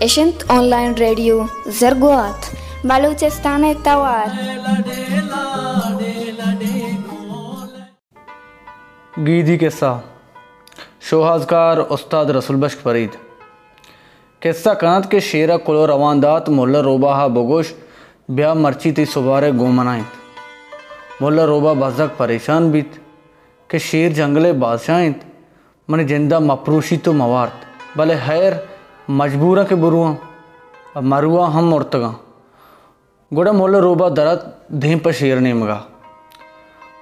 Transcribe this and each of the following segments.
Eshent online radio Zarguat Baluchistan Tawar गीदी किस्सा शोहाजकार उस्ताद रसुल बश्क फरीद। किस्सा कनत के शेरा कुलो रवानदात मुल्ला रोबा हा बगोश ब्याह मर्ची ती सुबारे गोमनाइत मुल्ला रोबा बजक परेशान बीत, के शेर जंगले बादशाहित मन ज़िंदा मपरूशी तो मवारत। भले हैर मजबूरा के बुरुआ मरुआ हम मुर्तगा। गुड़ा मुल्ला रोबा दरत धीम पर शेर ने मगा।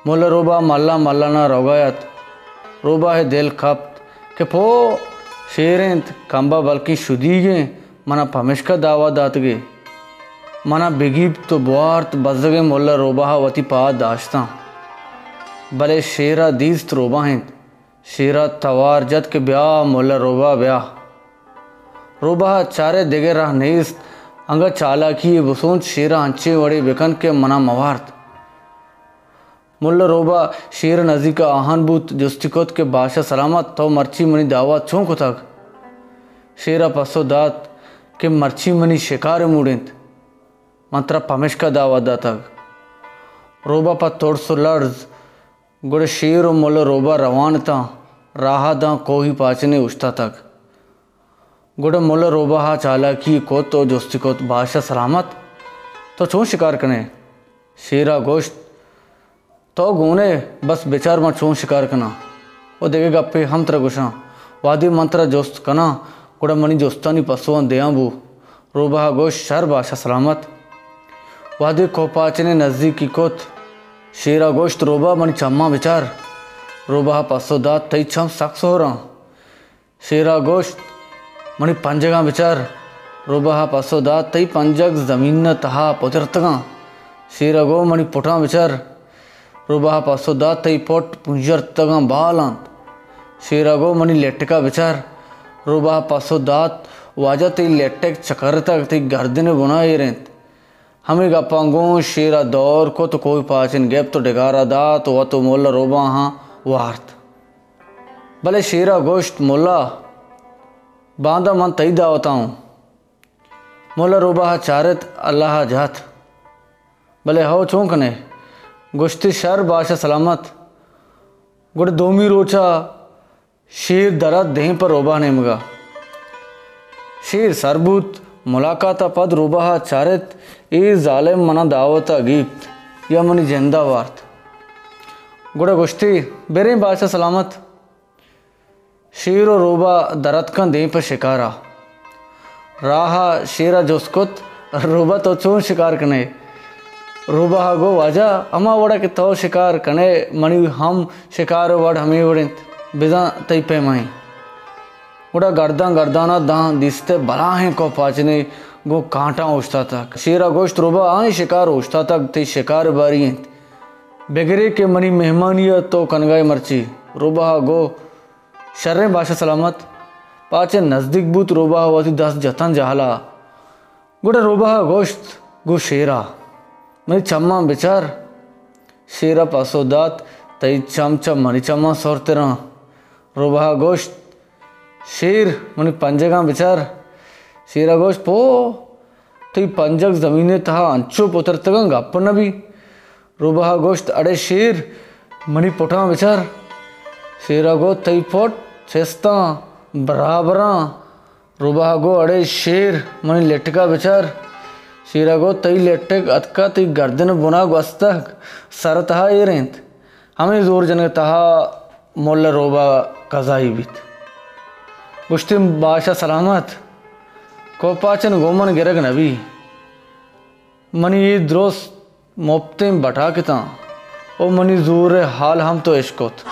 मुल्ला रोबा मल्ला मल्ला ना रोगायत रोबा है दिल खप्त के पो शेरेंत कंबा बल्कि शुदीगे मना पमिश्का दावा दातगे मना बिगीब तो बुआर्त बजगे मुल्ला रोबा वती पा दाश्ता। भले शेरा दीस्त रोबा हैं। शेरा तवार जत के ब्याह मुल्ला रोबा ब्याह। रोबा चारे दिगे रह नेस्त अंगा चालाकी वसूंत शेरा अंचे वड़े बेकन के मना मवार्त मुल्ला रोबा शेर नजी का आहान बूत जुस्तिकोत के बादशाह सलामत तो मर्ची मनी दावा चौंक तक शेरा पसो दात के मर्ची मनी शिकार मुड़िंत, मंत्रा पमेश का दावा दा तक रोबा पर तोड़ सो लर्ज, गुड़ शेर मुल्ला रोबा रवान था, राहा दा कोही पाचने उछता तक गुड़ मुल्ला रोबा हा चालाकी को तो जुस्तिकोत बादशाह सलामत तो चो शिकार कने शेरा गोश्त तो गूने बस बेचार में चूं शिकार कना वो देखेगा पे हम तरह गुशा वादी मंत्र जोस्त कना कुड़ा मनी जोस्तानी पसुआ दया बू रोबा गोश शर बाशा सलामत वादी कोपाचने नज़दीकी कोत शेरा गोश्त रोबा मनी चम्मा विचार रोबा पसो दात तई छम सक्स हो रहा शेरा गोश्त मनी पंजगा विचार रोबा पसो दात तई पंजग ज़मीन न तहा पुतरतगा। शेरा गो मनी पुठा विचार रुबा पासो दात तई पोट पुंजर बालांत शेरागो मणि लेटका विचार रुबा पासो दात वाजा तई लेटेक चकर तक तई गर्दने बुनाई रेंत। हमें गपांगो शेरा दौर को तो कोई पाचन गैप तो डिगारा दात व तो मोला रोबा हाँ वार्त। भले शेरा गोश्त मोला बांधा मन तई दावता हूँ। मोला रोबा चारत अल्लाह जात। भले हो चौंकने गुश्ती शर बादशाह सलामत। गुड़ दोमी रोचा, शेर दरद देह पर रोबा ने मगा। शेर सरबूत, मुलाकात पद रोबा चारित ए जालिम मना दावत गीत, या मनी ज़िंदा वार्त। गुड़ गुश्ती, बेरे बादशाह सलामत। शेर रोबा देह पर शिकारा। राहा शेरा जोस्कुत रोबा तो चून शिकार कने। रूबा गो वाजा, अमा वड़ा के तो शिकार कने। मणि हम शिकार वड़ हमें वड़ित बिजा तई पे माई। उड़ा गर्दा गर्दाना दा दिसते बला है को पाचने, गो कांटा उछता तक। शेरा गोश्त रूबा आए शिकार उछता तक ते शिकार बारी बेगरे के मनी मेहमानिया तो कनगाई मर्ची। रूबा गो शर्रे बाशा सलामत पाचे नज़दीक बूत रोबा वती दस जतन जहला। गुड़ा रोबा गोश्त, गो शेरा। मनी चम्मा बिचार, शेरा पासो दात, तई चम चम मनी चम्मा सोरते रहा रोबा गोश्त, शेर मनी पंजगा बिचार। शेरा गोश्त, पो, तई पंजक जमीने तहा अंचो पुत्र तक गप न भी। रोबा गोश्त, अड़े शेर मनी पोटा बिचार। शेरा गो तई पोट छेस्ता, बराबरा रोबा गो अड़े शेर, मनी लेटका बिचार। शीरागो तई लेटक अतका तई गर्दन बुना गस्तक सर तहा ये रेंत। हमें ज़ोर जन तहा मोल्ला रोबा कजाई बीत। गुश्तिम बादशाह सलामत, कोपाचन गोमन गिरग नबी। मनी ये द्रोस मोप्ते बटा किता, ओ मनी ज़ोर हाल हम तो इश्कोत।